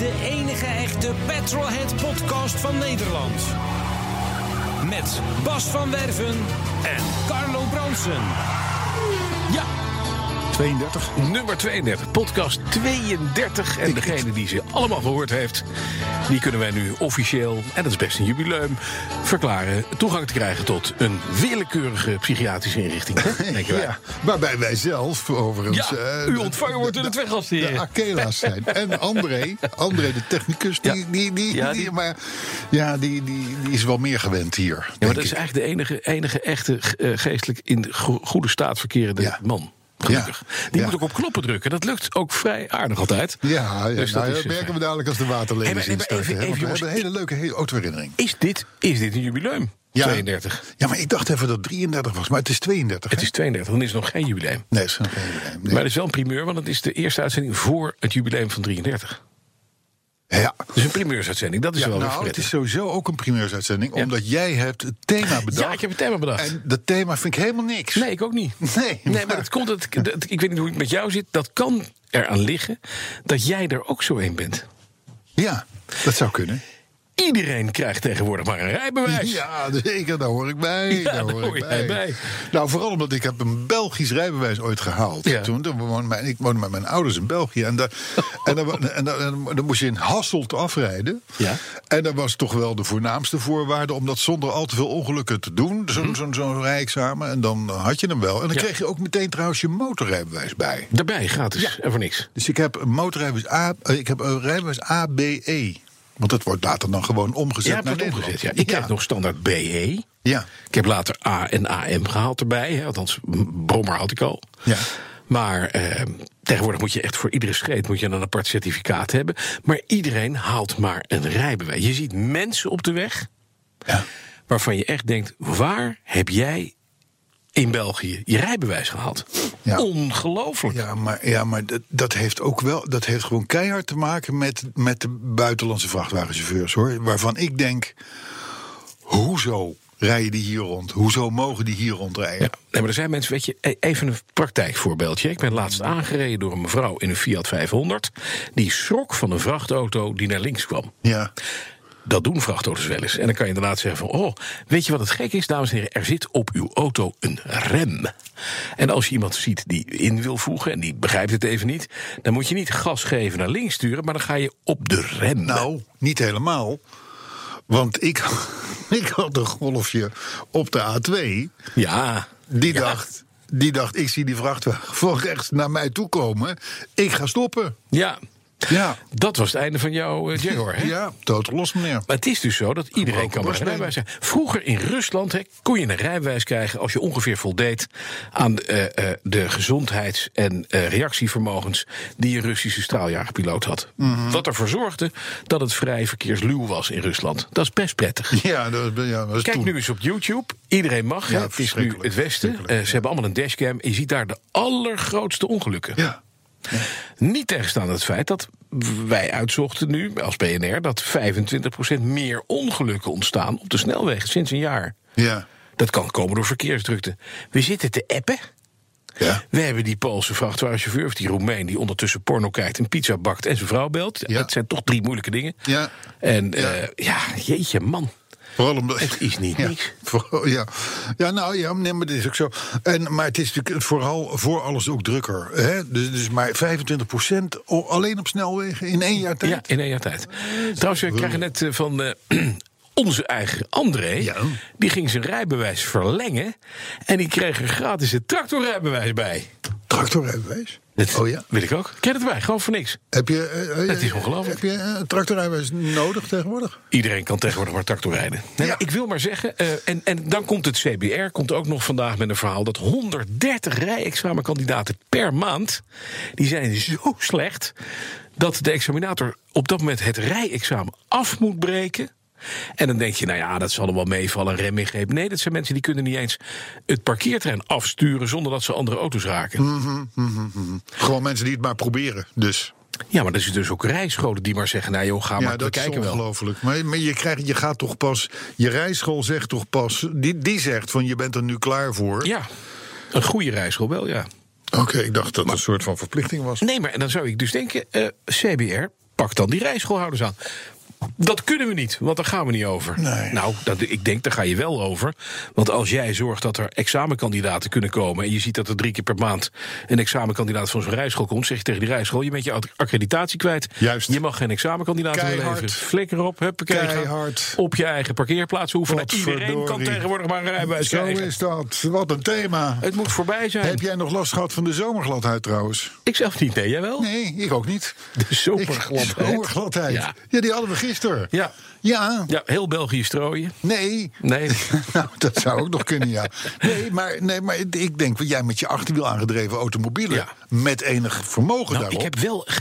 De enige echte Petrolhead podcast van Nederland. Met Bas van Werven en Carlo Bronsen. Ja. 32. Nummer 32. Podcast 32. En degene die ze allemaal gehoord heeft, die kunnen wij nu officieel, en dat is best een jubileum, verklaren toegang te krijgen tot een willekeurige psychiatrische inrichting. hè, Denken wij. Ja, waarbij wij zelf overigens... Ja, eh, u ontvangen wordt door de twee gastheren. De Akela's zijn. En André, André de technicus, die, Ja. die, die, Ja, die- die- maar, ja, die, die, die is wel meer gewend hier. Ja, maar dat is eigenlijk de enige, enige echte eh, geestelijk in go- goede staat verkerende Ja. man. Gelukkig. Die Ja. moet ook op knoppen drukken. Dat lukt ook vrij aardig altijd. Ja, ja Dus nou, dat is, merken eh, we dadelijk als de hey, maar instarten. even- even, jongens, een hele leuke hele autoherinnering. Is dit, is dit een jubileum? Ja. 32. Ja, maar ik dacht even dat het 33 was, maar het is 32. Het hè? is 32, dan is het nog geen jubileum. Nee, het is nog geen jubileum. Nee. Maar het is wel een primeur, want het is de eerste uitzending voor het jubileum van 33. Ja. Dus een primeursuitzending, dat is Ja, wel nou, het is sowieso ook een primeursuitzending, Ja. omdat jij hebt het thema bedacht. Ja, ik heb het thema bedacht. En dat thema vind ik helemaal niks. Nee, ik ook niet. Nee, nee maar- maar dat komt, dat, dat- ik weet niet hoe het met jou zit. Dat kan eraan liggen dat jij er ook zo een bent. Ja, dat zou kunnen. Iedereen krijgt tegenwoordig maar een rijbewijs. Ja, zeker, daar hoor ik bij. Ja, daar hoor daar ik bij. Nou, vooral omdat ik heb een Belgisch rijbewijs ooit gehaald. Ja. Toen, toen woonde mijn, ik woonde met mijn ouders in België. En, daar, en, dan, en, dan, en dan moest je in Hasselt afrijden. Ja. En dat was toch wel de voornaamste voorwaarde... om dat zonder al te veel ongelukken te doen. Zo'n zo'n zo'n rijexamen. En dan had je hem wel. En dan Mhm. Ja. kreeg je ook meteen trouwens je motorrijbewijs bij. Daarbij, gratis. En voor niks. Dus ik heb een motorrijbewijs A, eh, ik heb een rijbewijs ABE. Want dat wordt later dan gewoon omgezet naar het omgezet. Ja. Ik krijg nog standaard BE. Ja. Ik heb later A en AM gehaald erbij. Hè, althans, brommer had ik al. Ja. Maar eh, tegenwoordig moet je echt voor iedere scheet moet je een apart certificaat hebben. Maar iedereen haalt maar een rijbewijs. Je ziet mensen op de weg Ja. waarvan je echt denkt: waar heb jij in België je rijbewijs gehaald? Ja. Ongelooflijk. Ja, maar, ja, maar dat, dat heeft ook wel. Dat heeft gewoon keihard te maken met, met de buitenlandse vrachtwagenchauffeurs hoor. Waarvan ik denk. Hoezo rijden die hier rond? Hoezo mogen die hier rondrijden? Ja, nee, maar er zijn mensen, weet je, e- even een praktijkvoorbeeldje. Ik ben laatst aangereden door een mevrouw in een Fiat 500. Die schrok van een vrachtauto die naar links kwam. Ja. Dat doen vrachtauto's wel eens. En dan kan je inderdaad zeggen van... oh, weet je wat het gek is, dames en heren? Er zit op uw auto een rem. En als je iemand ziet die in wil voegen... en die begrijpt het even niet... dan moet je niet gas geven naar links sturen... maar dan ga je op de rem. Nou, niet helemaal. Want ik, ik had een golfje op de A2. ja. Die, Ja. dacht, die dacht, ik zie die vrachtwagen van rechts naar mij toe komen. Ik ga stoppen. Ja. Ja. Dat was het einde van jouw eh, Jaguar, hè? Ja, totaal los meneer. Maar het is dus zo dat iedereen kan een rijbewijs krijgen. Vroeger in Rusland hè, kon je een rijbewijs krijgen als je ongeveer voldeed aan eh, eh, de gezondheids- en eh, reactievermogens die een Russische straaljagerpiloot had. Mhm. Wat ervoor zorgde dat het vrij verkeersluw was in Rusland. Dat is best prettig. Ja, dat, ja, dat is Kijk toen. nu eens op YouTube. Iedereen mag. hè. Ja, het is nu het Westen. Eh, ze hebben allemaal een dashcam. En je ziet daar de allergrootste ongelukken. Ja. Niet tegenstaan het feit dat wij uitzochten nu als BNR dat 25% meer ongelukken ontstaan op de snelwegen sinds een jaar. Ja. Dat kan komen door verkeersdrukte. We zitten te appen. Ja. We hebben die Poolse vrachtwagenchauffeur, of die Roemeen, die ondertussen porno kijkt en pizza bakt en zijn vrouw belt. Ja. Dat zijn toch drie moeilijke dingen. Ja. En Ja. ja jeetje man. Vooral omdat... Het is niet ja, niks. ja. ja, nou ja, nee, maar dat is ook zo. En, maar het is natuurlijk vooral voor alles ook drukker. Hè? Dus, dus maar 25% o- alleen op snelwegen in één jaar tijd. Ja, in één jaar tijd. Trouwens, we krijgen net eh, van eh, onze eigen André. Ja. Die ging zijn rijbewijs verlengen. En die kreeg er gratis een tractorrijbewijs bij. Tractorrijbewijs? Dat Oh ja? Wil ik ook. Ken het erbij, gewoon voor niks. Heb je, eh, eh, Het is ongelooflijk. Heb je een tractorrijbewijs nodig tegenwoordig? Iedereen kan tegenwoordig maar tractor rijden. Nee, Ja. ik wil maar zeggen, eh, en, en dan komt het CBR, komt ook nog vandaag met een verhaal dat 130 rijexamenkandidaten per maand, die zijn zo slecht dat de examinator op dat moment het rijexamen af moet breken. En dan denk je, nou ja, dat zal er wel meevallen, rem ingreep. Nee, dat zijn mensen die kunnen niet eens het parkeerterrein afsturen zonder dat ze andere auto's raken. Gewoon mensen die het maar proberen, dus. Ja, maar er zijn dus ook rijscholen die maar zeggen, nou joh, ga maar, ja, dat is kijken wel. ongelooflijk. Maar, maar je, krijgt, je gaat toch pas... Je rijschool zegt toch pas... Die, die zegt van je bent er nu klaar voor. Ja, een goede rijschool wel, ja. Oké, ik dacht dat het een soort van verplichting was. Nee, maar dan zou ik dus denken, eh, CBR, pak dan die rijschoolhouders aan. Dat kunnen we niet, want daar gaan we niet over. Nee. Nou, dat, ik denk, daar ga je wel over. Want als jij zorgt dat er examenkandidaten kunnen komen... en je ziet dat er drie keer per maand een examenkandidaat van zo'n rijschool komt... zeg je tegen die rijschool, je bent je accreditatie kwijt. Juist. Je mag geen examenkandidaat meer leveren. Flikker op, huppakee. Keihard. Op je eigen parkeerplaats oefenen. Iedereen kan tegenwoordig maar een rijbewijs Zo krijgen. is dat. Wat een thema. Het moet voorbij zijn. Heb jij nog last gehad van de zomergladheid trouwens? Ik zelf niet, nee, jij wel? Nee, ik ook niet. De Zomergladheid. Ja. Ja. die hadden we gisteren. Ja. Ja. Ja, heel België strooien. Nee. Nee. Nou, dat zou ook nog kunnen, ja. Nee, maar, nee, maar ik denk, jij met je achterwiel aangedreven automobielen... Ja. met enig vermogen Nou, daarop... ik heb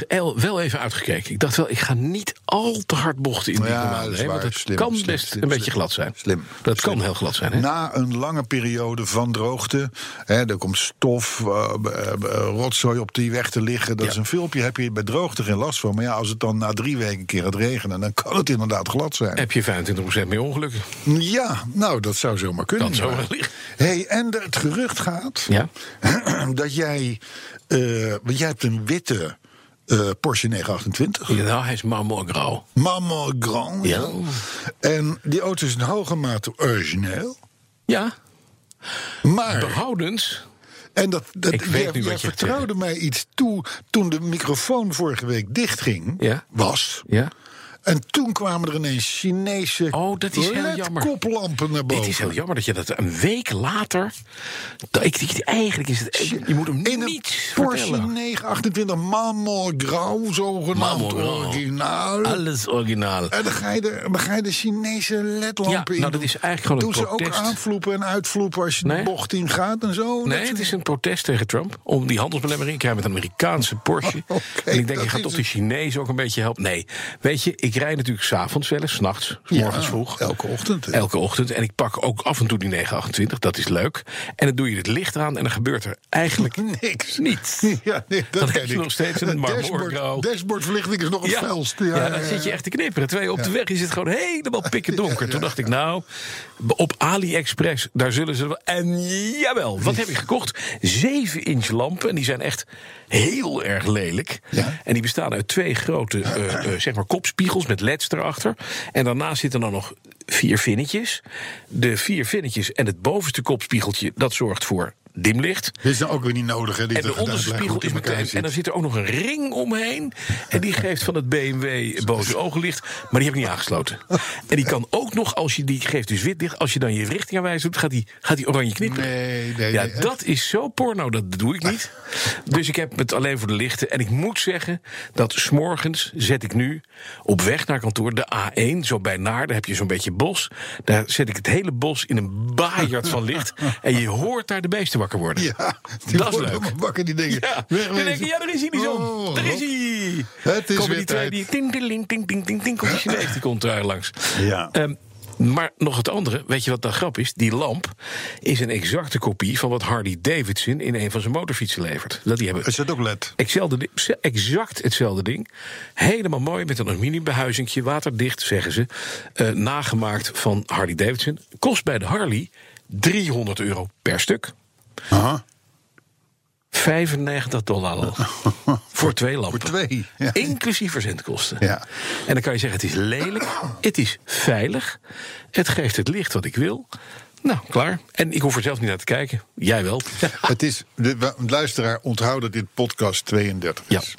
wel, wel even uitgekeken. Ik dacht wel, ik ga niet al te hard bochten in die Ja, normale hè. Want het Slim, kan slim, best slim, een beetje glad zijn. Slim. Dat kan heel glad zijn, hè? Na een lange periode van droogte, hè, er komt stof, eh, eh, rotzooi op die weg te liggen. Dat Ja. is een filmpje, heb je bij droogte geen last van. Maar ja, als het dan na drie weken een keer gaat regenen, dan kan het inderdaad glad zijn. Heb je 25% meer ongelukken? Ja, nou, dat zou zomaar kunnen. Dat zou ja. wel liggen. Hey, en het gerucht gaat Ja. dat jij, eh, want jij hebt een witte eh, Porsche 928. Ja, nou, hij is marmorgrauw. Maman Grand. Ja. En die auto is in hoge mate origineel. Ja, Maar behoudens. En dat, dat, Ik weet jij, nu wat jij je vertrouwde mij iets toe toen de microfoon vorige week dichtging. Ja. Was. Ja. En toen kwamen er ineens Chinese Oh, dat is heel jammer. koplampen naar boven. Het is heel jammer dat je dat een week later. dat ik, ik- eigenlijk is het. Je moet hem In een niet Porsche vertellen. 928 Marmor Grauw, zogenaamd originaal. Alles originaal. En dan ga, je de, dan ga je de Chinese ledlampen Ja, in. nou, dat is eigenlijk gewoon een ze ook protest. aanvloepen en uitvloepen als je Nee. de bocht in gaat en zo? Nee, het is een protest tegen Trump. Om die handelsbelemmering. Ik rij met een Amerikaanse Porsche. En ik denk, je gaat toch de Chinezen ook een beetje helpen. Nee, weet je, ik rijd natuurlijk s'avonds wel eens, 's nachts, 's morgens vroeg. Elke ochtend. hè. Elke ochtend. En ik pak ook af en toe die 928, dat is leuk. En dan doe je het licht aan en dan gebeurt er eigenlijk Niks. niets. Ja, nee, dat Dan heb je ik. nog steeds een marmorgrauw. dashboardverlichting is nog het Ja, felst. ja, dan zit je echt te knipperen. Terwijl op de weg is het gewoon helemaal pikken donker. Toen dacht ik, nou, op AliExpress, daar zullen ze wel. En jawel, wat heb ik gekocht? 7 inch lampen. En die zijn echt heel erg lelijk. Ja. En die bestaan uit twee grote eh, eh, zeg maar kopspiegels met leds erachter. En daarnaast zitten dan nog vier vinnetjes. De vier vinnetjes en het bovenste kopspiegeltje, dat zorgt voor dimlicht. Dit is dan ook weer niet nodig, hè? En de onderste spiegel is meteen. En dan zit er ook nog een ring omheen. En die geeft van het BMW boze ogenlicht. Maar die heb ik niet aangesloten. En die kan ook nog, als je die geeft dus wit licht. Als je dan je richtingaanwijzer doet, gaat die, gaat die oranje knipperen. Nee, nee, Ja, nee, dat is zo porno, dat doe ik niet. Dus ik heb het alleen voor de lichten. En ik moet zeggen dat s'morgens zet ik nu op weg naar kantoor de A1, zo bij Naar, daar heb je zo'n beetje bos. Daar zet ik het hele bos in een baaierd van licht. En je hoort daar de beesten wakker worden. Ja, die Dat is leuk. wakker, die dingen. Ja, dan denk je, ja, daar is hij, die zon. Oh, daar is hij. Het is Komen weer die twee, tijd. die ting, ting, ting, ting, ting, komt die Chinees, die komt daar langs. Ja. Ehm, maar nog het andere, weet je wat de grap is? Die lamp is een exacte kopie van wat Harley Davidson in een van zijn motorfietsen levert. Dat die hebben Is dat ook LED? Hetzelfde, exact hetzelfde ding. Helemaal mooi met een aluminiumbehuizingje, waterdicht, zeggen ze. Eh, nagemaakt van Harley Davidson. Kost bij de Harley 300 euro per stuk. Aha. 95 dollar al. voor twee lampen. Voor twee. Ja. Inclusief verzendkosten. Ja. En dan kan je zeggen: het is lelijk, het is veilig, het geeft het licht wat ik wil. Nou, klaar. En ik hoef er zelf niet naar te kijken. Jij wel. Het is, de luisteraar, onthoud dat dit podcast 32 is.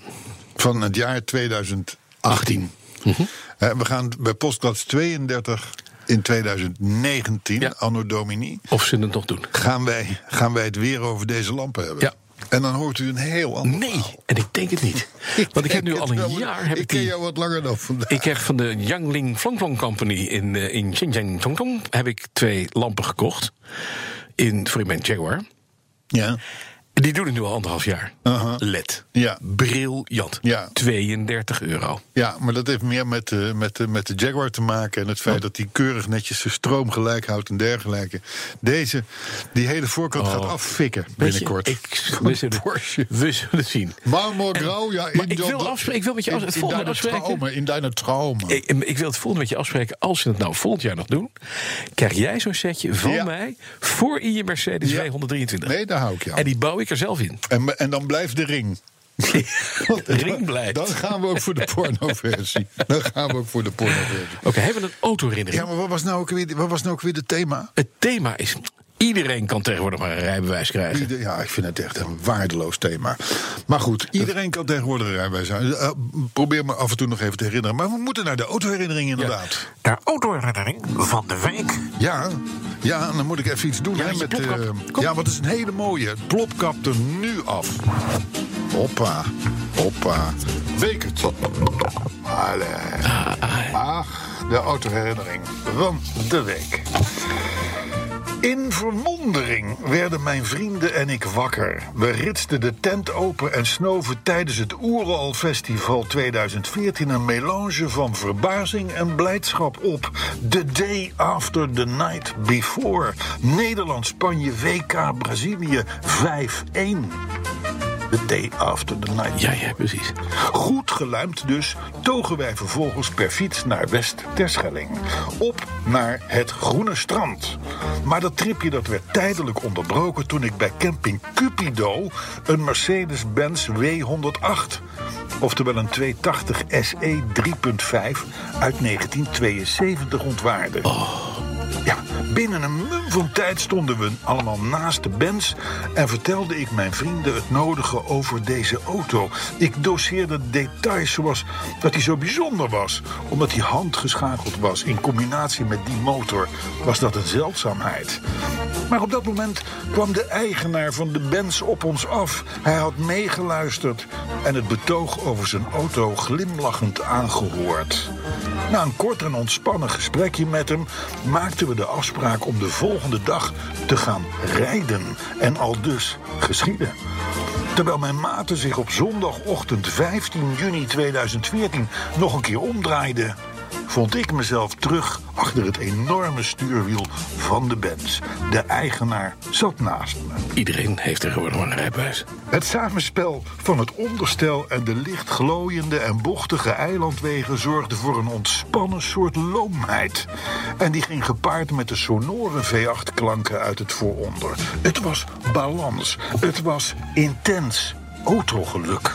Van het jaar 2018. Mhm. We gaan bij podcast 32 in 2019, Ja. anno domini... Of ze het nog doen. Gaan wij, gaan wij het weer over deze lampen hebben. Ja. En dan hoort u een heel ander Nee, verhaal. en ik denk het niet. Want ik heb nu al een jaar... Heb ik ik ken die, jou wat langer dan vandaag. ik heb van de Yangling Flongplong Company in, eh, in Xinjiang Tongtong... heb ik twee lampen gekocht in, voor mijn Jaguar. ja. Die doen het nu al anderhalf jaar. Aha. LED. Ja. Briljant. Ja. 32 euro. ja, maar dat heeft meer met, de met, de met de Jaguar te maken. En het feit dat die keurig netjes zijn stroom gelijk houdt en dergelijke. Deze, die hele voorkant gaat affikken Oh. Je, binnenkort. ik, we, zullen, Porsche. we zullen zien. Marmorgrauw, ja. maar ik wil afspreken- ik wil met je af- het in, in volgende afspreken. in deine traumen. Ik, ik wil het volgende met je afspreken. Als ze het nou volgend jaar nog doen, krijg jij zo'n setje van Ja. mij voor in je Mercedes Ja. 223. Nee, daar hou ik jou. En die bouw ik er zelf in. En, en dan blijft de ring. De ring blijft. Dan gaan we ook voor de pornoversie. Dan gaan we ook voor de pornoversie. Oké, hebben we een autoherinnering? Ja, maar wat was nou ook weer, wat was nou ook weer het thema? Het thema is, iedereen kan tegenwoordig maar een rijbewijs krijgen. Ieder- ja, ik vind het echt een waardeloos thema. Maar goed, iedereen kan tegenwoordig een rijbewijs zijn. Eh, probeer me af en toe nog even te herinneren. Maar we moeten naar de autoherinnering inderdaad. De autoherinnering van de week. Ja, ja, dan moet ik even iets doen. Ja, hè, met eh, Kom. ja, want het is een hele mooie. Het plopkap er nu af. Hoppa, hoppa. Wekert. Allee. Ach, de autoherinnering van de week. In verwondering werden mijn vrienden en ik wakker. We ritsten de tent open en snoven tijdens het Oeral Festival 2014 een melange van verbazing en blijdschap op. The day after the night before. Nederland-Spanje WK Brazilië 5-1. The day after the night. Ja, ja, precies. Goed geluimd dus, togen wij vervolgens per fiets naar West Terschelling. Op naar het Groene Strand. Maar dat tripje dat werd tijdelijk onderbroken toen ik bij camping Cupido een Mercedes-Benz W108, oftewel een 280 SE 3.5 uit 1972 ontwaarde. Ja, binnen een mum van tijd stonden we allemaal naast de Benz en vertelde ik mijn vrienden het nodige over deze auto. Ik doseerde details zoals dat hij zo bijzonder was, omdat hij handgeschakeld was. In combinatie met die motor was dat een zeldzaamheid. Maar op dat moment kwam de eigenaar van de Benz op ons af. Hij had meegeluisterd en het betoog over zijn auto glimlachend aangehoord. Na een kort en ontspannen gesprekje met hem maakten we de afspraak om de volgende dag te gaan rijden. En al dus geschieden. Terwijl mijn maten zich op zondagochtend 15 juni 2014 nog een keer omdraaiden, vond ik mezelf terug achter het enorme stuurwiel van de Benz. De eigenaar zat naast me. Iedereen heeft tegenwoordig maar een rijbewijs. Het samenspel van het onderstel en de licht glooiende en bochtige eilandwegen zorgde voor een ontspannen soort loomheid. En die ging gepaard met de sonore V8-klanken uit het vooronder. Het was balans. Het was intens autogeluk.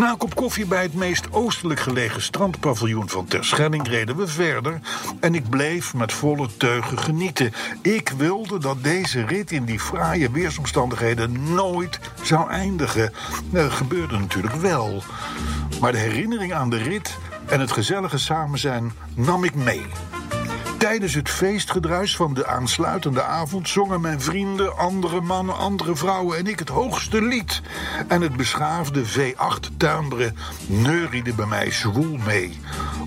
Na een kop koffie bij het meest oostelijk gelegen strandpaviljoen van Terschelling reden we verder en ik bleef met volle teugen genieten. Ik wilde dat deze rit in die fraaie weersomstandigheden nooit zou eindigen. Dat gebeurde natuurlijk wel. Maar de herinnering aan de rit en het gezellige samen zijn nam ik mee. Tijdens het feestgedruis van de aansluitende avond zongen mijn vrienden, andere mannen, andere vrouwen en ik het hoogste lied. En het beschaafde V8 timbre neuriede bij mij zwoel mee.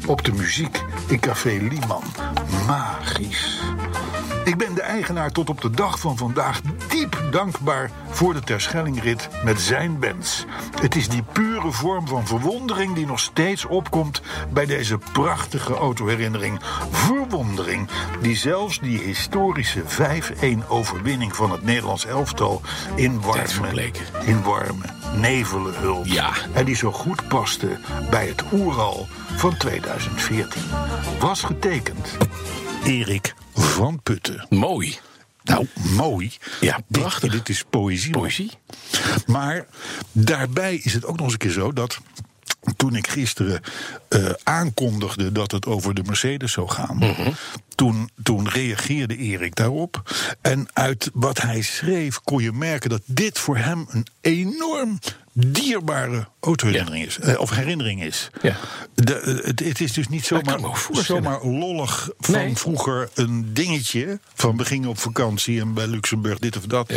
Op de muziek in Café Liman. Magisch. Ik ben de eigenaar tot op de dag van vandaag diep dankbaar voor de Terschellingrit met zijn Benz. Het is die pure vorm van verwondering die nog steeds opkomt bij deze prachtige autoherinnering. Verwondering die zelfs die historische 5-1 overwinning van het Nederlands elftal in warme, in warme nevelen hult. Ja. En die zo goed paste bij het Oeral van 2014. Was getekend Erik van Putten. Mooi. Nou, mooi. Ja, prachtig. Dit, dit is poëzie. Poëzie. Maar daarbij is het ook nog eens een keer zo dat. Toen ik gisteren eh, aankondigde dat het over de Mercedes zou gaan. Mhm. toen, toen reageerde Erik daarop. En uit wat hij schreef kon je merken dat dit voor hem een enorm dierbare autoherinnering is. eh, of herinnering is. Ja. De, eh, het, het is dus niet zomaar, zomaar lollig van Nee. vroeger een dingetje. Van we gingen op vakantie en bij Luxemburg dit of dat.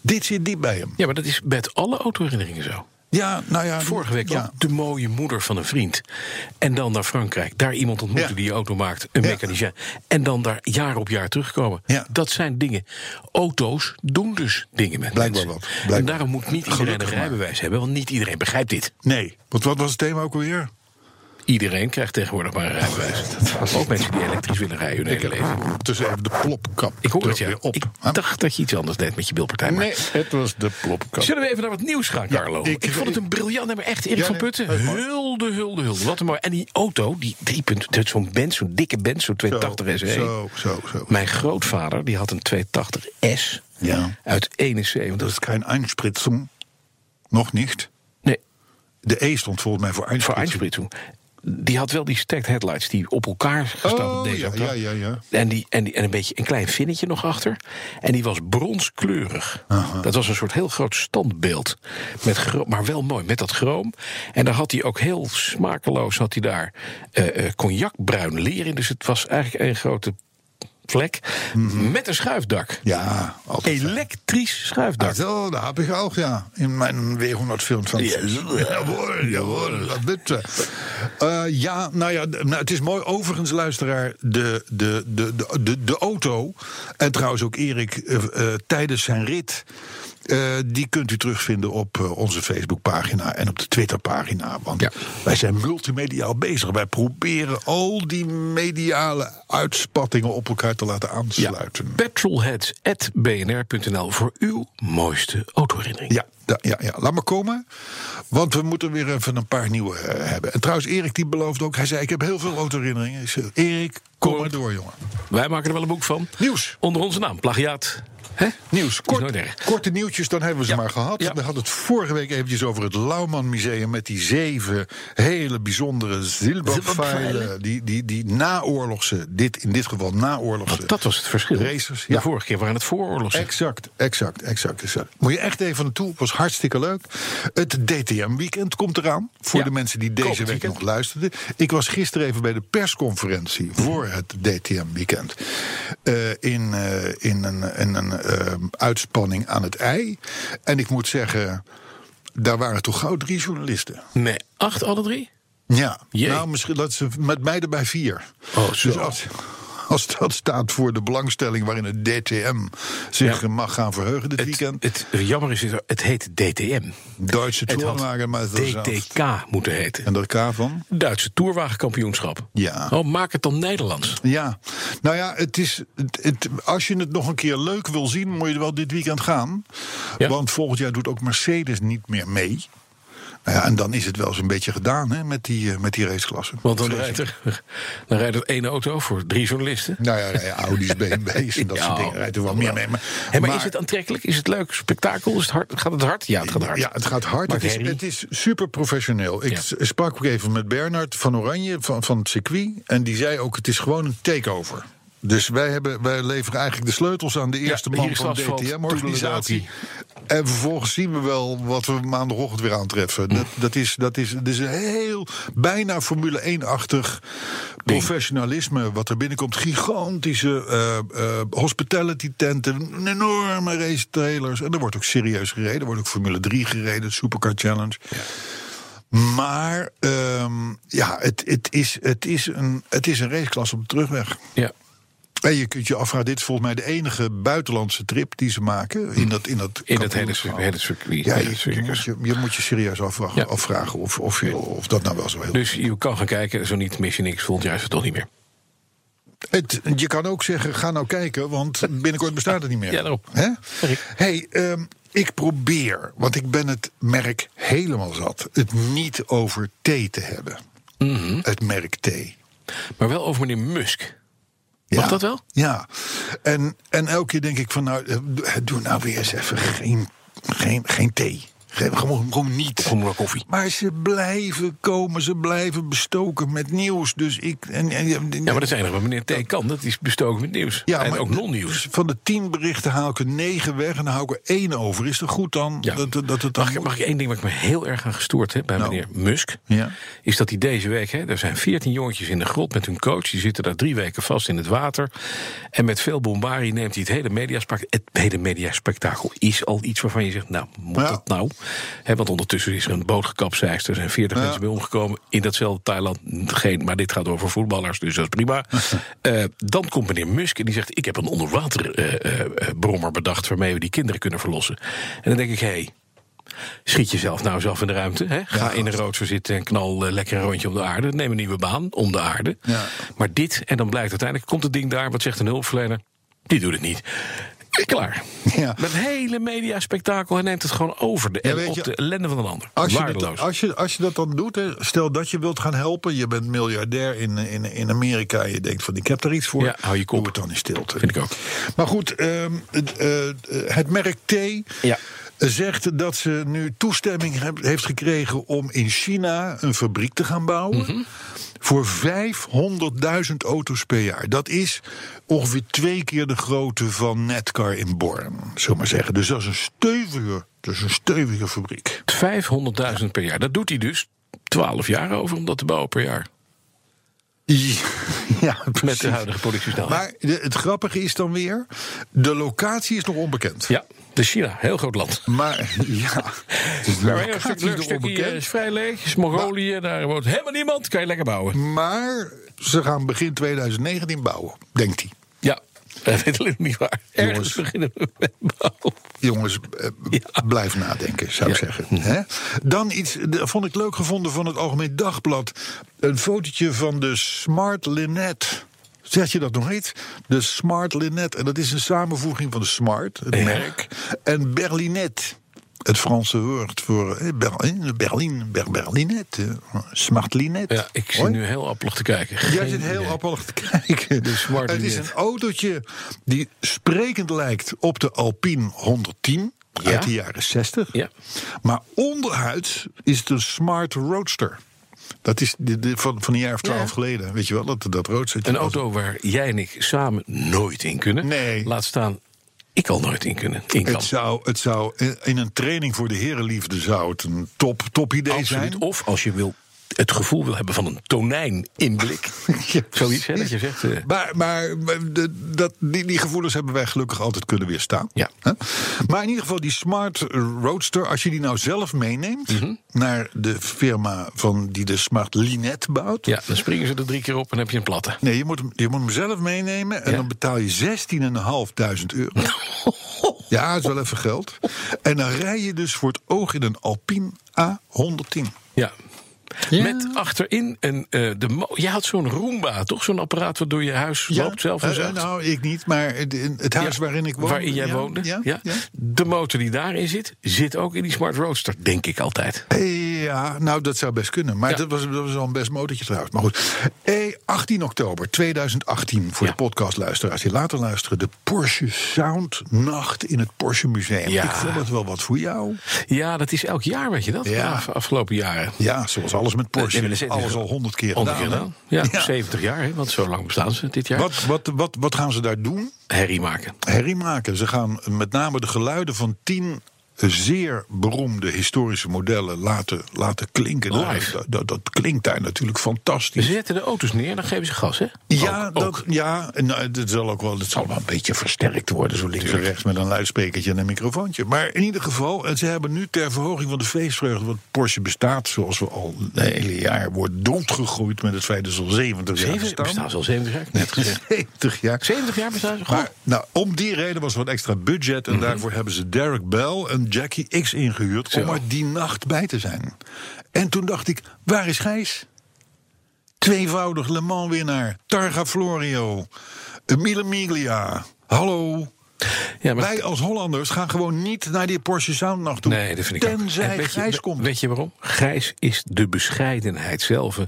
Dit zit diep bij hem. Ja, maar dat is met alle autoherinneringen zo. Ja, nou ja. Vorige week ja. de mooie moeder van een vriend. En dan naar Frankrijk. Daar iemand ontmoeten Ja. die die auto maakt. Een Ja. mechanicien. En dan daar jaar op jaar terugkomen. Ja. Dat zijn dingen. Auto's doen dus dingen met Blijkbaar mensen. wat. Blijkbaar. En daarom moet niet iedereen Gelukkig een maar. rijbewijs hebben. Want niet iedereen begrijpt dit. Nee, want wat was het thema ook alweer? Iedereen krijgt tegenwoordig maar een rijbewijs. Ook mensen die elektrisch willen rijden hun hele leven. Tussen even de plopkap. Ik hoor het, ja. op. Ik dacht dat je iets anders deed met je bilpartij. Maar Nee, het was de plopkap. Zullen we even naar wat nieuws gaan, Carlo? ik- ik, vond het een briljant nummer. Echt, Erik Ja, van Putten. dat. Hulde, hulde, hulde. Wat een mooi. En die auto, die drie punt, dat is zo'n Benz, zo'n dikke Benz, zo'n 280 SE. Zo, zo, zo. Mijn grootvader, die had een 280S Ja. uit Dat 71. is geen Einspritzung. Nog niet. Nee, De E stond volgens mij voor voor Einspritzung. Die had wel die stacked headlights die op elkaar gestapeld Oh, deze ja, ja, ja, ja. En, die, en, die, en een beetje een klein vinnetje nog achter. En die was bronskleurig. Dat was een soort heel groot standbeeld. Met maar wel mooi, met dat chroom. En daar had hij ook heel smakeloos had hij daar eh, eh, cognacbruin leer in. Dus het was eigenlijk een grote vlek. Met een schuifdak. Ja, altijd. Elektrisch schuifdak. Zo, dat heb ik ook, ja. In mijn W100 films van... Ja. Jawohl, jawohl, dat bitte. Eh, ja, nou ja, nou, het is mooi. Overigens, luisteraar, de, de, de, de, de, de auto... en trouwens ook Erik eh, tijdens zijn rit... eh, die kunt u terugvinden op eh, onze Facebookpagina en op de Twitterpagina. Want Ja. wij zijn multimediaal bezig. Wij proberen al die mediale uitspattingen op elkaar te laten aansluiten. Petrolheads.bnr.nl voor uw mooiste autoherinnering. Ja, ja, ja, ja, laat maar komen. Want we moeten weer even een paar nieuwe eh, hebben. En trouwens, Erik die beloofde ook. Hij zei: Ik heb heel veel autoherinneringen. Erik, kom Kom. maar door, jongen. Wij maken er wel een boek van. Nieuws. Onder onze naam, plagiaat. Hè? Nieuws. Kort, korte nieuwtjes, dan hebben we ze Ja. maar gehad. Ja. We hadden het vorige week eventjes over het Lauwman Museum... met die zeven hele bijzondere zilberpfeilen. Die, die, die naoorlogse, dit, in dit geval naoorlogse... Dat was het verschil. Racers, ja. De vorige keer waren het vooroorlogs. Exact, exact, exact, exact. Moet je echt even naartoe, was hartstikke leuk. Het DTM-weekend komt eraan. Voor de mensen die deze komend week weekend. nog luisterden. Ik was gisteren even bij de persconferentie voor het DTM-weekend. Eh, in, eh, in een, in een uitspanning aan het ei. En ik moet zeggen, daar waren toch gauw drie journalisten. Nee, acht alle drie? Ja, Jee. nou misschien dat ze met mij erbij vier. Oh, zo. Dus als, als dat staat voor de belangstelling waarin het DTM zich Ja. mag gaan verheugen dit Het, weekend. het jammer is, het heet DTM. Duitse Het had Tourwagenmeisterschaft. DTK moeten heten. En dat K van? Duitse Tourwagenkampioenschap. Ja. Oh, maak het dan Nederlands. Ja, nou ja, het is, het, het- als je het nog een keer leuk wil zien, moet je wel dit weekend gaan. Ja. Want volgend jaar doet ook Mercedes niet meer mee. Nou ja, en dan is het wel eens een beetje gedaan hè, met die, eh, met die raceklassen. Want dan rijdt er, dan rijdt er één auto voor drie journalisten. Nou ja, ja, Audi's, BMW's en dat Ja, soort dingen rijdt er wel meer mee. Maar, is het aantrekkelijk? Is het leuk? Spektakel? Is het hard? Gaat het hard? Ja, het gaat hard. Ja, het gaat hard. Het is, het is super professioneel. Ik sprak ook even met Bernard van Oranje van, van het circuit. En die zei ook: het is gewoon een takeover. Dus wij, hebben, wij leveren eigenlijk de sleutels aan de eerste man van de DTM-organisatie. En vervolgens zien we wel wat we maandagochtend weer aantreffen. Dat, dat, is, dat, is, dat is een heel bijna Formule 1-achtig professionalisme wat er binnenkomt. Gigantische eh, eh, hospitality tenten, enorme race trailers. En er wordt ook serieus gereden. Er wordt ook Formule 3 gereden, Supercar Challenge. Maar ehm, ja, het, het, is, het, is een, het is een raceklasse op de terugweg. Ja. En je kunt je afvragen, dit is volgens mij de enige buitenlandse trip die ze maken. In dat, in dat, In dat hele, hele circuit. Ja, hele je, je, moet je, je moet je serieus afvragen, Ja. afvragen of, of, je- of dat nou wel zo heel Dus je kan gaan kijken, zo niet mis je niks. Volgend jaar is het toch niet meer. Het, je kan ook zeggen, ga nou kijken, want binnenkort bestaat het niet meer. Ja, daarom. Hè? Hey, ehm, ik probeer, want ik ben het merk helemaal zat... het niet over thee te hebben. Mhm. Het merk thee. Maar wel over meneer Musk. Mag dat wel? Ja. En, en elke keer denk ik van, nou, eh, doe nou weer eens even geen, geen, geen thee. Geef gewoon, gewoon niet. Gewoon maar koffie. Maar ze blijven komen, ze blijven bestoken met nieuws. Dus ik. En, en, Ja, maar dat het enige wat meneer T kan. Dat is bestoken met nieuws. Ja, en maar ook non-nieuws. dus van de tien berichten haal ik er negen weg en dan hou ik er één over. Is dat goed dan? Ja. Dat, dat, dat het dan Mag ik, mag ik één ding waar ik me heel erg aan gestoord heb bij Nou. meneer Musk? Ja. Is dat hij deze week, hè, er zijn veertien jongetjes in de grot met hun coach. Die zitten daar drie weken vast in het water. En met veel bombarie neemt hij het hele mediaspectakel. Het hele mediaspectakel is al iets waarvan je zegt, nou, moet Ja. dat nou? Want ondertussen is er een boot gekapseist. Er zijn veertig Ja. mensen bij omgekomen. In datzelfde Thailand geen, maar dit gaat over voetballers, dus dat is prima. Eh, dan komt meneer Musk en die zegt, ik heb een onderwaterbrommer bedacht... waarmee we die kinderen kunnen verlossen. En dan denk ik, hé... Hey, Schiet jezelf nou zelf in de ruimte. Hè? Ga in een roodser zitten en knal eh, lekker een rondje om de aarde. Neem een nieuwe baan om de aarde. Ja. Maar dit, en dan blijkt uiteindelijk, komt het ding daar. Wat zegt een hulpverlener? Die doet het niet. Klaar. Ja. Met een hele mediaspectakel. Hij neemt het gewoon over. De, Ja, en op je, de ellende van een ander. Als je, dat, als, je, als je dat dan doet, hè, stel dat je wilt gaan helpen, je bent miljardair in, in, in Amerika, je denkt van ik heb daar iets voor. Ja, hou je kop. Doe het dan in stilte. Vind ik ook. Maar goed, ehm, het, eh, het merk T Ja. zegt dat ze nu toestemming heeft gekregen om in China een fabriek te gaan bouwen. Mhm. Voor 500.000 auto's per jaar. Dat is ongeveer twee keer de grootte van Netcar in Born, zullen maar zeggen. Dus dat is een stevige, dat is een stevige fabriek. 500.000 per jaar. Dat doet hij dus 12 jaar over om dat te bouwen per jaar. Ja, Met precies. de huidige productiesnelheid. Maar de- het grappige is dan weer, de locatie is nog onbekend. Ja, de China, heel groot land. Maar ja, dus de Maar een locatie stuk, is nog onbekend. is vrij leeg. Is Mongolië, daar woont helemaal niemand. Kan je lekker bouwen. Maar ze gaan begin 2019 bouwen, denkt hij. Weet alleen niet waar. Ergens Jongens. beginnen we met. Jongens, eh, Ja. blijf nadenken, zou ik Ja. zeggen. Hè? Dan iets, vond ik leuk gevonden van het Algemeen Dagblad. Een fotootje van de Smart Linet. Zeg je dat nog iets? De Smart Linet. En dat is een samenvoeging van de Smart, het merk, en Berlinet. Het Franse woord voor eh, Berlin, Berlin, Ber, Berlinet, eh, Smart Linet. Ja, ik zit Hoi. nu heel appelig te kijken. Jij zit heel appelig te kijken. De Smart het is een autootje die sprekend lijkt op de Alpine 110 Ja. uit de jaren 60. Ja. Maar onderhuids is het een Smart Roadster. Dat is de, de- van, van een jaar of twaalf Ja. geleden. Weet je wel, dat, dat roadster. Een auto waar jij en ik samen nooit in kunnen. Nee. Laat staan, ik al nooit in kunnen. In. Het zou, het zou in- in een training voor de herenliefde zou het een top, top idee Absoluut. zijn. Of als je wil, het gevoel wil hebben van een tonijn in blik. Ja, Zoiets, hè, dat je zegt. eh, Maar, maar de, dat, die, die gevoelens hebben wij gelukkig altijd kunnen weerstaan. Ja. Maar in ieder geval, die Smart Roadster, als je die nou zelf meeneemt Mhm. naar de firma van die de Smart Linet bouwt. ja, dan springen ze er drie keer op en heb je een platte. Nee, je moet, hem, je moet hem zelf meenemen en Ja. dan betaal je 16.500 euro. ja, dat is wel even geld. En dan rij je dus voor het oog in een Alpine A110. Ja. Met achterin een. eh de je had zo'n Roomba, toch? Zo'n apparaat waardoor je huis loopt zelf en Eh, zuigt. nou, ik niet, maar het, huis Ja, waarin ik woon. Waarin jij woonde. Ja. De motor die daarin zit, zit ook in die Smart Roadster, denk ik altijd. Ja, nou dat zou best kunnen. Maar dat, was, dat was al een best motortje trouwens. Maar goed. Eh, 18 oktober 2018 voor de podcastluisteraars die later luisteren. De Porsche Sound Nacht in het Porsche Museum. Ja. Ik vond het wel wat voor jou. Ja, dat is elk jaar, weet je dat? Ja. Af- afgelopen jaren. Ja, zoals alles met Porsche. Nee, alles al 100 keer Honderd keer gedaan. Ja, 70 jaar, hè, want zo lang bestaan ze dit jaar. Wat, wat, wat, wat gaan ze daar doen? Herrie maken. Herrie maken. Ze gaan met name de geluiden van 10 zeer beroemde historische modellen laten, laten klinken. Nou, Live. Dat, dat, dat klinkt daar natuurlijk Ze fantastisch. zetten de auto's neer, dan geven ze gas, hè? Ja, Ook- dat, ook. ja en, nou, het, zal ook wel, het zal wel een beetje versterkt worden, zo links en rechts met een luidsprekertje en een microfoontje. Maar in ieder geval, en ze hebben nu ter verhoging van de feestvreugde, want Porsche bestaat, zoals we al het hele jaar wordt doodgegroeid met het feit dat ze al 70 jaar bestaan. bestaan ze al 70 jaar, net gezegd. 70 jaar. 70 jaar bestaan ze? Maar nou, om die reden was er wat extra budget. En daarvoor hebben ze Derek Bell en Jackie X ingehuurd. Om er die nacht bij te zijn. En toen dacht ik: waar is Gijs? Tweevoudig Le Mans-winnaar. Targa Florio. Mille Miglia. Hallo. ja, maar Wij als Hollanders gaan gewoon niet naar die Porsche Soundnacht toe. Nee, dat vind ik Tenzij weet je- Gijs komt. Weet je waarom? Gijs is de bescheidenheid zelf.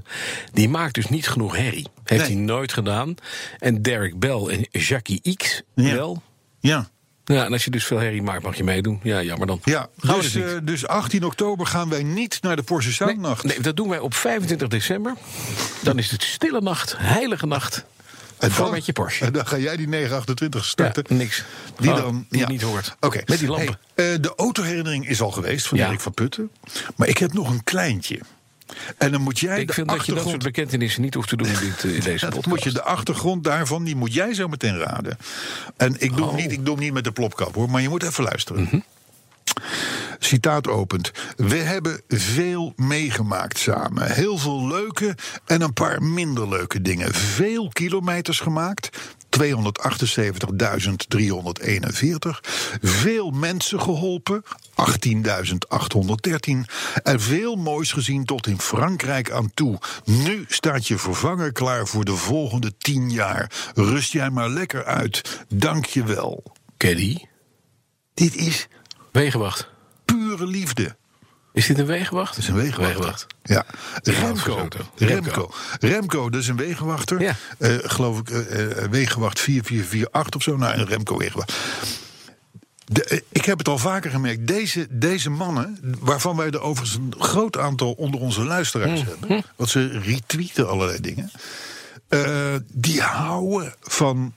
Die maakt dus niet genoeg herrie. Heeft Nee. hij nooit gedaan. En Derek Bell en Jackie X Ja. wel. Ja. Ja, en als je dus veel herrie maakt, mag je meedoen. Ja, jammer dan. Ja, Gaan dus, dus niet. eh, dus 18 oktober gaan wij niet naar de Porsche Nee, Soundnacht. nee, dat doen wij op 25 december. Dan is het stille nacht, heilige nacht. En dan- met je Porsche. En dan ga jij die 928 starten. Ja, niks. Die Oh, dan die ja. niet hoort. Oké. Met die lampen. Hey, eh, de autoherinnering is al geweest van Ja. Erik van Putten. Maar ik heb nog een kleintje. En dan moet jij Ik de vind dat je dat soort bekentenissen niet hoeft te doen in, dit, eh, in deze podcast. moet je de achtergrond daarvan, die moet jij zo meteen raden. En ik doe, Oh. hem niet, ik doe hem niet met de plopkap hoor, maar je moet even luisteren. Mhm. Citaat opent. We hebben veel meegemaakt samen. Heel veel leuke en een paar minder leuke dingen. Veel kilometers gemaakt. 278.341. Veel mensen geholpen. 18.813. En veel moois gezien tot in Frankrijk aan toe. Nu staat je vervanger klaar voor de volgende 10 jaar. Rust jij maar lekker uit. Dank je wel. Caddy, Dit is wegenwacht. pure liefde. Is dit een wegenwacht? Dat is een wegenwachter. Ja. Die Remco. Remco. Remco, is een wegenwachter. Ja. Eh, geloof ik, eh, wegenwacht 4448 of zo. Nou, een Remco wegenwacht. De, ik heb het al vaker gemerkt. Deze, deze mannen, waarvan wij er overigens een groot aantal onder onze luisteraars Hm. hebben. Want ze retweeten allerlei dingen. die houden van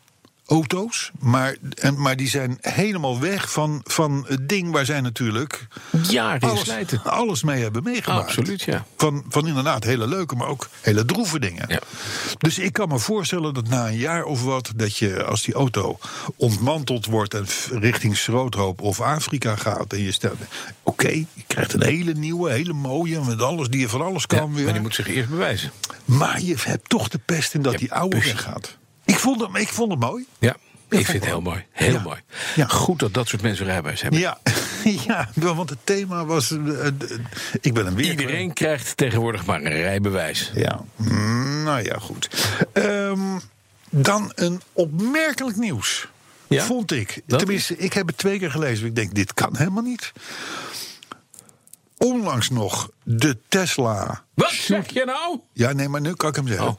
auto's. Maar, en, maar die zijn helemaal weg van, van het ding waar zij natuurlijk Jaren alles, slijten. alles mee hebben meegemaakt. Absoluut, ja. Van, van inderdaad hele leuke, maar ook hele droeve dingen. Ja. Dus ik kan me voorstellen dat na een jaar of wat... dat je als die auto ontmanteld wordt... en richting Schroothoop of Afrika gaat... en je stelt, oké, je krijgt een hele nieuwe, hele mooie... met alles die je van alles kan Ja, weer. maar die moet zich eerst bewijzen. Maar je hebt toch de pest in dat Ja, die oude weggaat. Ik vond, het, ik vond het mooi. Ja, ik vind het heel mooi. Heel Ja. mooi. Ja. Goed dat dat soort mensen rijbewijs hebben. Ja, ja want het thema was... eh, eh, ik ben een weer... Iedereen krijgt tegenwoordig maar een rijbewijs. Ja, mm, nou ja, goed. Ehm, dan een opmerkelijk nieuws. Ja? Vond ik. Dat? Tenminste, ik heb het twee keer gelezen. Ik denk, dit kan helemaal niet. Onlangs nog de Tesla. Wat zeg je nou? Ja, nee, maar nu kan ik hem zeggen. Oh,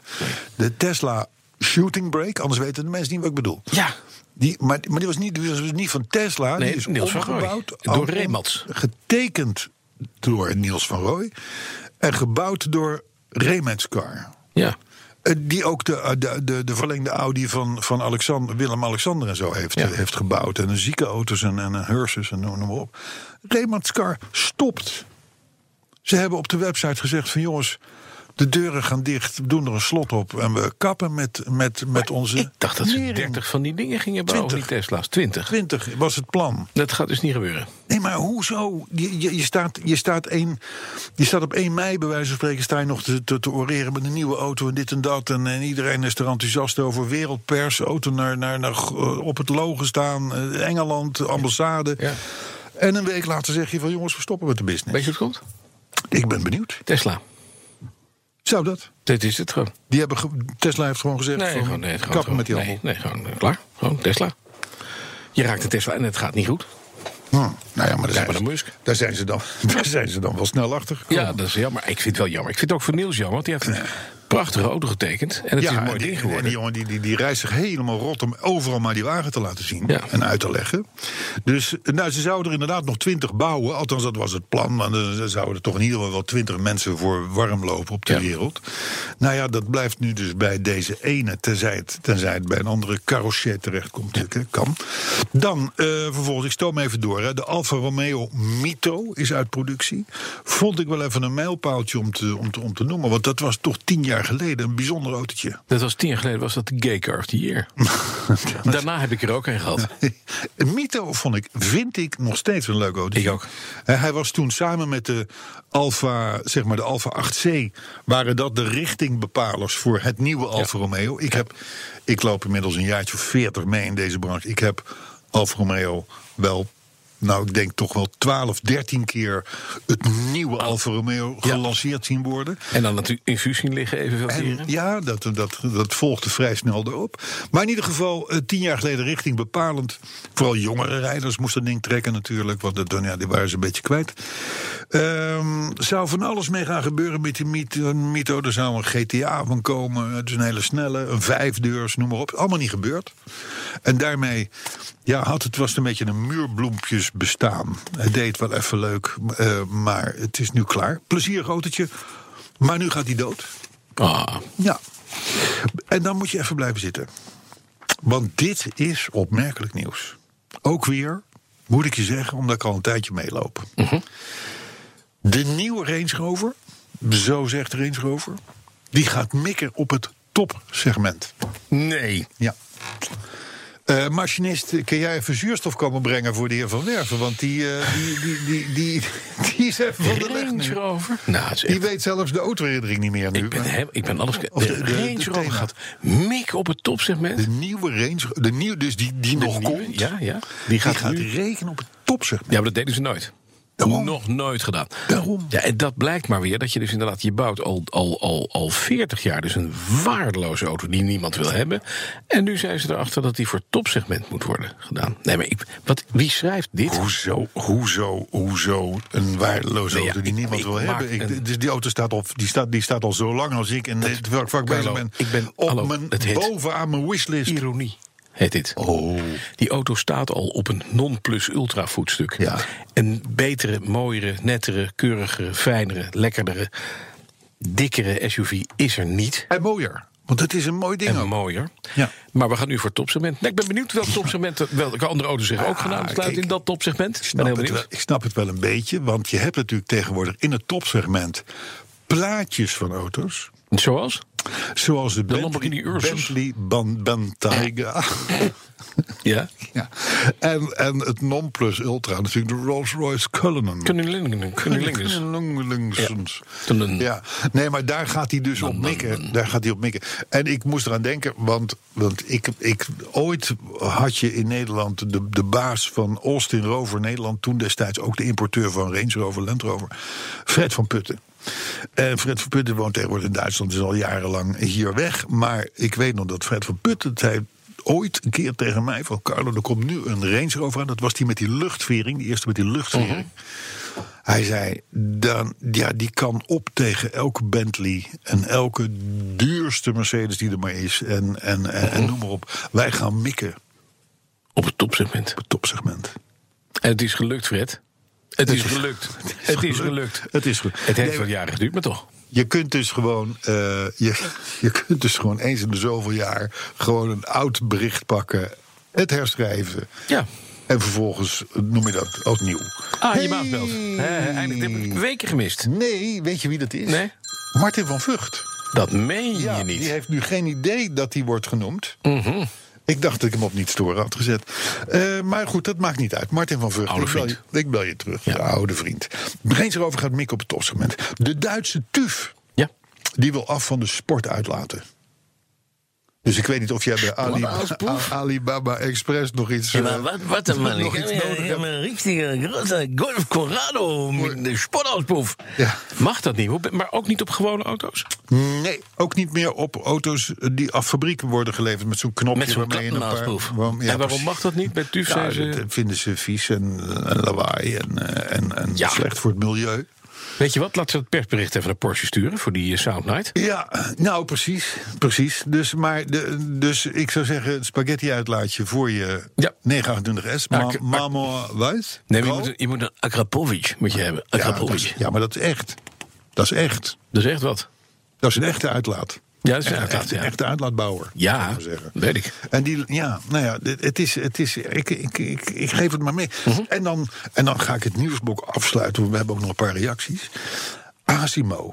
de Tesla Shooting Brake. Anders weten de mensen niet wat ik bedoel. Ja. Die, maar, maar die was niet, die was dus niet van Tesla. Nee, die is Niels van. Door Remats. Getekend door Niels van Rooij. En gebouwd door Remans Car. Ja. Eh, Die ook de, eh, de, de, de verlengde Audi van, van Alexander, Willem-Alexander en zo heeft, Ja. eh, heeft gebouwd. En een ziekenauto's en, en een hearses en noem maar op. Raymond Car stopt. Ze hebben op de website gezegd van jongens, de deuren gaan dicht, we doen er een slot op en we kappen met, met, met onze. Ik dacht dat ze nering. 30 van die dingen gingen bouwen, die 20. Tesla's. 20. 20 was het plan. Dat gaat dus niet gebeuren. Nee, maar hoezo? Je, je, je, staat, je, staat één, je staat op 1 mei, bij wijze van spreken, sta je nog te, te, te oreren met een nieuwe auto en dit en dat. En, en iedereen is er enthousiast over. Wereldpers, auto naar, naar, naar, eh, op het logo staan, eh, Engeland, ambassade. Ja. En een week later zeg je van jongens, we stoppen met de business. Weet je wat komt? Ik ben benieuwd. Tesla. Zou dat? Dit is het gewoon. Die hebben Tesla heeft gewoon gezegd Nee, van, gewoon, nee, gewoon, kappen met die nee, handel. nee, gewoon eh, klaar. Gewoon Tesla. Je raakt een Tesla en het gaat niet goed. Hm, nou ja, maar daar zijn, Musk. daar, zijn ze dan, daar zijn ze dan wel snel achter. Ja, dat is jammer. Ik vind het wel jammer. Ik vind het ook voor Niels jammer. Want die heeft een prachtige auto getekend. En het is een mooi die, ding en die jongen die, die, die reist zich helemaal rot om overal maar die wagen te laten zien Ja. en uit te leggen. Dus nou, ze zouden er inderdaad nog twintig bouwen. Althans, dat was het plan. Maar er zouden er toch in ieder geval wel twintig mensen voor warm lopen op de Ja. wereld. Nou ja, dat blijft nu dus bij deze ene, tenzij het, tenzij het bij een andere carrosset terechtkomt. natuurlijk, hè, Kan. Dan, eh, vervolgens, ik stoom even door. Hè. De Alfa Romeo Mito is uit productie. Vond ik wel even een mijlpaaltje om te, om te, om te noemen. Want dat was toch tien jaar geleden een bijzonder autootje. Dat was tien jaar geleden was dat de Gay Car of the Year. Daarna heb ik er ook een gehad. Mito vond ik, vind ik nog steeds een leuk auto. Ik ook. Hij was toen samen met de Alfa, zeg maar de Alfa 8C, waren dat de richtingbepalers voor het nieuwe Alfa Romeo. Ik, heb, ik loop inmiddels een jaartje of 40 mee in deze branche. Ik heb Alfa Romeo wel. Nou, ik denk toch wel 12, 13 keer het nieuwe Alfa Romeo gelanceerd zien worden. En dan natuurlijk in vuur zien liggen evenveel En keren. ja, dat, dat, dat volgde vrij snel erop. Maar in ieder geval, eh, tien jaar geleden richting bepalend. Vooral jongere rijders moesten ding trekken natuurlijk. Want dat, ja, die waren ze een beetje kwijt. Ehm, zou van alles mee gaan gebeuren met die. Mito. Er zou een GTA van komen. Het is een hele snelle, een vijfdeurs, noem maar op. Allemaal niet gebeurd. En daarmee ja, had het was een beetje een muurbloempjes bestaan. Het deed wel even leuk, eh, maar het is nu klaar. Plezierig autootje, maar nu gaat hij dood. Ah, Ja. En dan moet je even blijven zitten. Want dit is opmerkelijk nieuws. Ook weer, moet ik je zeggen, omdat ik al een tijdje meeloop. De nieuwe Range Rover, zo zegt de Range Rover, die gaat mikken op het topsegment. nee. Ja. Eh, machinist, kun jij even zuurstof komen brengen voor de heer Van Werven? Want die, eh, die, die, die, die, die is even van de leg Range nu. Rover? Nou, Die weet zelfs de autoherinnering niet meer nu. ik ben, ik ben alles... Of de, de- de- Range de Rover thema. gaat mik op het topsegment. De nieuwe Range, de nieuwe, dus die, die nog nieuwe, komt, ja, ja. die Die gaat, gaat nu- rekenen op het topsegment. Ja, maar dat deden ze nooit. Daarom. Nog nooit gedaan. Daarom. Ja, en dat blijkt maar weer dat je dus inderdaad, je bouwt al, al, al, al 40 jaar dus een waardeloze auto die niemand wil hebben. En nu zijn ze erachter dat die voor topsegment moet worden gedaan. Nee, maar ik, wat, wie schrijft dit? Hoezo, hoezo, hoezo een waardeloze Nee, ja, auto die ik- niemand ik wil hebben? Ik, een- dus die auto staat al, die staat, die staat al zo lang als ik ik vaak bezig ben, ik ben- op hallo, mijn, bovenaan mijn wishlist. Ironie heet dit. Oh, Die auto staat al op een non-plus-ultra voetstuk. Ja. Een betere, mooiere, nettere, keurigere, fijnere, lekkerdere, dikkere SUV is er niet. en mooier. Want het is een mooi ding En ook. mooier. Ja. Maar we gaan nu voor het topsegment. Ik ben benieuwd welk topsegment, welke andere auto's zich ook gaan aansluiten kijk, in dat topsegment. Ik Ik ben snap, heel het wel, benieuwd. ik snap het wel een beetje, want je hebt natuurlijk tegenwoordig in het topsegment plaatjes van auto's. Zoals? Zoals de, Bentley, Lamborghini Ursus. Bentley Ban, Bentayga. Ja. ja. en, en het non-plus ultra natuurlijk de Rolls-Royce Cullinan. Toen- Ja, nee, maar daar gaat hij dus op mikken. Daar gaat hij op mikken. En ik moest eraan denken, want, want ik, ik, ooit had je in Nederland de, de baas van Austin Rover Nederland, toen destijds ook de importeur van Range Rover, Land Rover, Fred van Putten. En Fred van Putten woont tegenwoordig in Duitsland, is al jarenlang hier weg. Maar ik weet nog dat Fred van Putten zei ooit een keer tegen mij van Carlo, er komt nu een Range Rover aan. Dat was die met die luchtvering, die eerste met die luchtvering. Hij zei, dan, ja, die kan op tegen elke Bentley en elke duurste Mercedes die er maar is. En, en, en, en noem maar op. Wij gaan mikken op Op het topsegment. het topsegment. En het is gelukt, Fred. Het is gelukt. Het is gelukt. Het is goed. Het heeft wat jaren geduurd, maar toch. Je kunt dus gewoon, eh, je, je kunt dus gewoon eens in de zoveel jaar gewoon een oud bericht pakken, het herschrijven. Ja. En vervolgens noem je dat als nieuw. Ah, je Hey! baas belt. Hè, Eindelijk heb ik weken gemist. Nee, weet je wie dat is? Nee? Martin van Vught. Dat meen Ja, je niet. die heeft nu geen idee dat hij wordt genoemd. Mhm. Ik dacht dat ik hem op niet storen had gezet. Eh, maar goed, dat maakt niet uit. Martin van Vught, Oude ik bel, je, ik bel je terug. Ja. Oude vriend. Range Rover gaat mikken op het topsegment. De Duitse TUF, Ja. die wil af van de sport uitlaten. Dus ik weet niet of jij bij Ali, Alibaba Express nog iets... Ja, eh, maar wat, nog iets habe nodig ja, hebt. een richtige grote Golf Corrado Sportauspuff. Ja. Mag dat niet? Maar ook niet op gewone auto's? Nee, ook niet meer op auto's die af fabrieken worden geleverd... met zo'n knopje Met zo'n waarmee je een paar... klappenaalsproef. waar- ja, en waarom mag dat niet? Bij TUF Ja, zijn ze... dat vinden ze vies en, en lawaai en, eh, en, en Ja. slecht voor het milieu. Weet je wat? Laat ze het persbericht even naar Porsche sturen voor die eh, Sound Night. Ja, nou precies. precies. Dus, maar de, dus ik zou zeggen, het spaghetti-uitlaatje voor je Ja. 928S. Maar Ma Marmor Weiß. Nee, je moet, je moet een Akrapovic moet je hebben. ja, dat Akrapovic. is, ja, maar dat is echt. Dat is echt. Dat is echt wat. Dat is een echte uitlaat. Ja, dat is Echt- uitlaat, echt- ja. Een echte uitlaatbouwer. Ja, zeggen. weet ik. En die, ja, nou ja, het is, het is ik, ik, ik, ik geef het maar mee. Mhm. en, dan, en dan ga ik het nieuwsblok afsluiten, want we hebben ook nog een paar reacties. Asimo.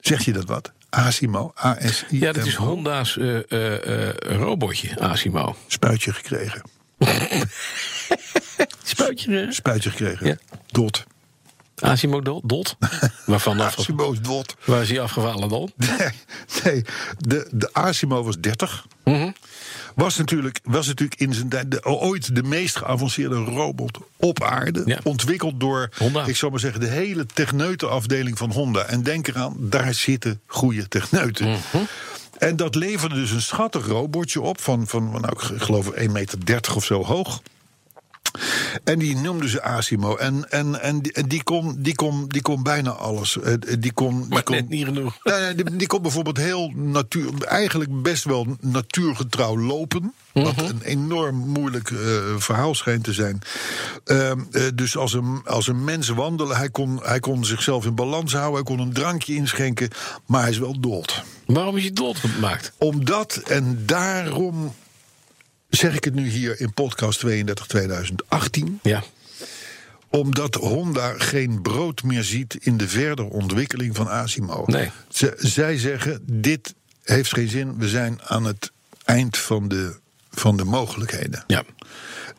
Zeg je dat wat? Asimo, A-S-I. Ja, dat is Honda's eh, eh, eh, robotje, Asimo. Spuitje gekregen. Spuitje? Spuitje gekregen. Ja. Dot. Asimo Dot? Waarvan af, Asimo's dot. waar is hij afgevallen dan? Nee, nee de, de Asimo was 30. Mhm. Was natuurlijk, was natuurlijk in zijn tijd de, ooit de meest geavanceerde robot op aarde. Ja. Ontwikkeld door, Honda. ik zou maar zeggen, de hele techneutenafdeling van Honda. En denk eraan, daar zitten goede techneuten. Mhm. En dat leverde dus een schattig robotje op van, van nou, ik geloof 1,30 meter of zo hoog. En die noemden ze Asimo. En, en, en die, en die, kon, die, kon, die kon bijna alles. Eh, Die kon, die Maar kon, net niet genoeg. Nee, die, die kon bijvoorbeeld heel natuur, eigenlijk best wel natuurgetrouw lopen. Wat een enorm moeilijk eh, verhaal schijnt te zijn. Ehm, eh, dus als een, als een mens wandelen, hij kon, hij kon zichzelf in balans houden, hij kon een drankje inschenken, maar hij is wel dood. Waarom is je dood gemaakt? Omdat, en daarom zeg ik het nu hier in podcast 32 2018 Ja. omdat Honda geen brood meer ziet in de verdere ontwikkeling van Asimo. Nee. Zij zeggen, dit heeft geen zin, we zijn aan het eind van de, van de mogelijkheden. Ja.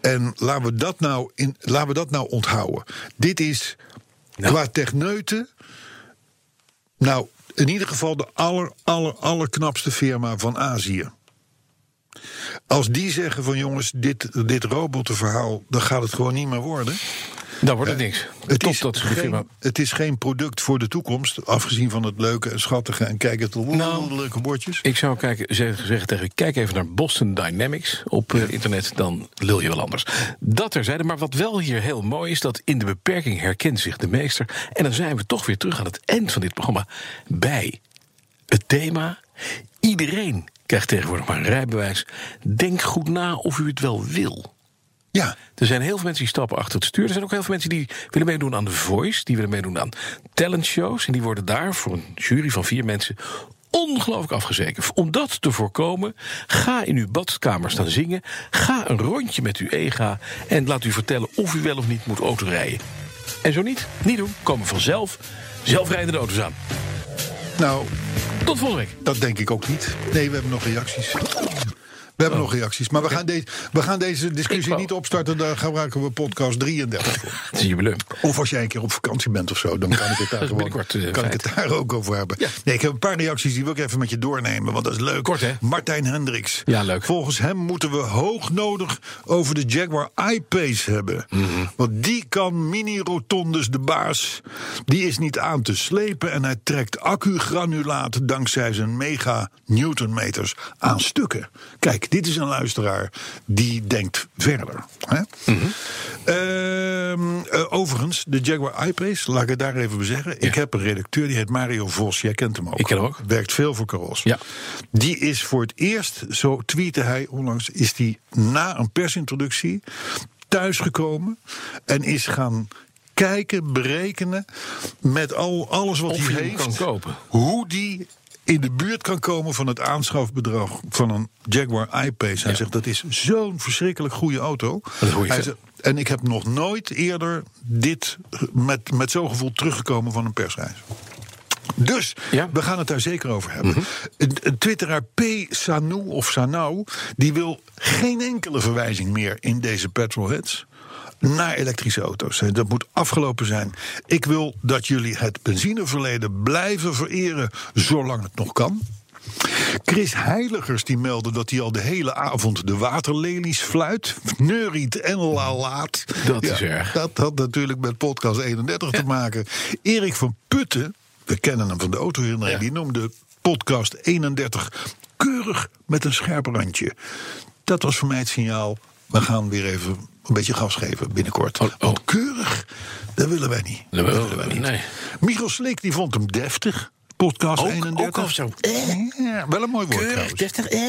En laten we dat nou, in, laten we dat nou onthouden. Dit is Nou. qua techneuten, nou in ieder geval de aller, aller, allerknapste firma van Azië. Als die zeggen van jongens, dit, dit robotenverhaal, dan gaat het gewoon niet meer worden. Dan wordt het niks. Het is, dat firma... geen, het is geen product voor de toekomst. Afgezien van het leuke en schattige en kijk het Nou. leuke bordjes. Ik zou kijken, zeggen, zeggen tegen kijk even naar Boston Dynamics op eh, internet, dan lul je wel anders. Dat terzijde, maar wat wel hier heel mooi is, dat in de beperking herkent zich de meester. En dan zijn we toch weer terug aan het eind van dit programma bij het thema. Iedereen krijgt tegenwoordig maar een rijbewijs. Denk goed na of u het wel wil. Ja, Er zijn heel veel mensen die stappen achter het stuur. Er zijn ook heel veel mensen die willen meedoen aan The Voice. Die willen meedoen aan talentshows. En die worden daar voor een jury van vier mensen ongelooflijk afgezekerd. Om dat te voorkomen, ga in uw badkamer staan zingen. Ga een rondje met uw ega. En laat u vertellen of u wel of niet moet autorijden. En zo niet, niet doen, komen vanzelf zelfrijdende auto's aan. nou, Tot volgende week. dat denk ik ook niet. Nee, we hebben nog reacties. We hebben nog reacties. Maar we gaan, deze we gaan deze discussie niet opstarten. Daar gebruiken we podcast 33 voor. Het is jubileum. Of als jij een keer op vakantie bent of zo, dan kan ik het daar, gewoon, eh, kan ik het daar ook over hebben. Nee, ik heb een paar reacties die wil ik even met je doornemen, want dat is leuk. Kort, hè? Martijn Hendricks. Ja, leuk. Volgens hem moeten we hoognodig over de Jaguar I-Pace hebben. Mhm. Want die kan mini-rotondes de baas. Die is niet aan te slepen en hij trekt accugranulaat dankzij zijn mega newtonmeters aan stukken. Kijk, dit is een luisteraar die denkt verder. Hè? Ehm, eh, overigens, de Jaguar I-Pace, laat ik het daar even bij zeggen. Ik heb een redacteur, die heet Mario Vos. Jij kent hem ook. Ik ken hem ook. Werkt veel voor Caros. Ja. Die is voor het eerst, zo tweette hij onlangs, is die na een persintroductie thuisgekomen en is gaan kijken, berekenen met al, alles wat Of hij heeft. kan kopen. Hoe die in de buurt kan komen van het aanschafbedrag van een Jaguar I-Pace. Hij Ja. zegt dat is zo'n verschrikkelijk goede auto. Hij zegt, en ik heb nog nooit eerder dit met, met zo'n gevoel teruggekomen van een persreis. Dus Ja. Mhm. we gaan het daar zeker over hebben. Een, een twitteraar P. Sanou of Sanau... die wil geen enkele verwijzing meer in deze petrolheads... naar elektrische auto's. Dat moet afgelopen zijn. Ik wil dat jullie het benzineverleden blijven vereren... zolang het nog kan. Chris Heiligers die meldde dat hij al de hele avond de waterlelies fluit, neuriet en lalaat. Dat is erg. Dat had natuurlijk met podcast 31 te maken. Erik van Putten, we kennen hem van de autoherinnering, Ja. die noemde podcast 31 keurig met een scherp randje. Dat was voor mij het signaal. We gaan weer even een beetje gas geven binnenkort. Oh, oh. Want keurig, dat willen wij niet. Dat Dat willen wij niet. nee. Michel Slik die vond hem deftig. Podcast Ook- 31. ook al zo. Ja, wel een mooi woord Keurig, trouwens. deftig, eh.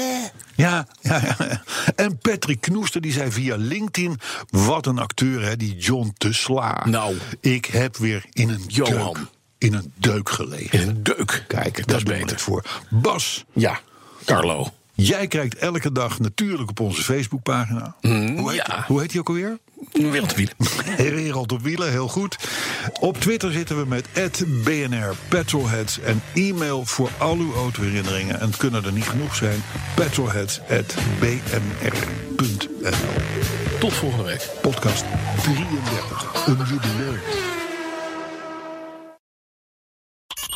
Ja, ja, ja. En Patrick Knoester die zei via LinkedIn... wat een acteur, hè, die John te Sla. Nou. Ik heb weer in een Johan. deuk, in een deuk gelegen. In een deuk. Kijk, dat daar is beter. het voor. Bas, Ja, Carlo. Jij kijkt elke dag natuurlijk op onze Facebookpagina. hoe, heet, Mm, ja. hoe heet die ook alweer? Wereldwielen. Wereld op wielen, heel goed. Op Twitter zitten we met BNR Petrolheads. En e-mail voor al uw autoherinneringen. En het kunnen er niet genoeg zijn. Petrolheads.bnr.nl Tot volgende week. Podcast 33. Een jubileum.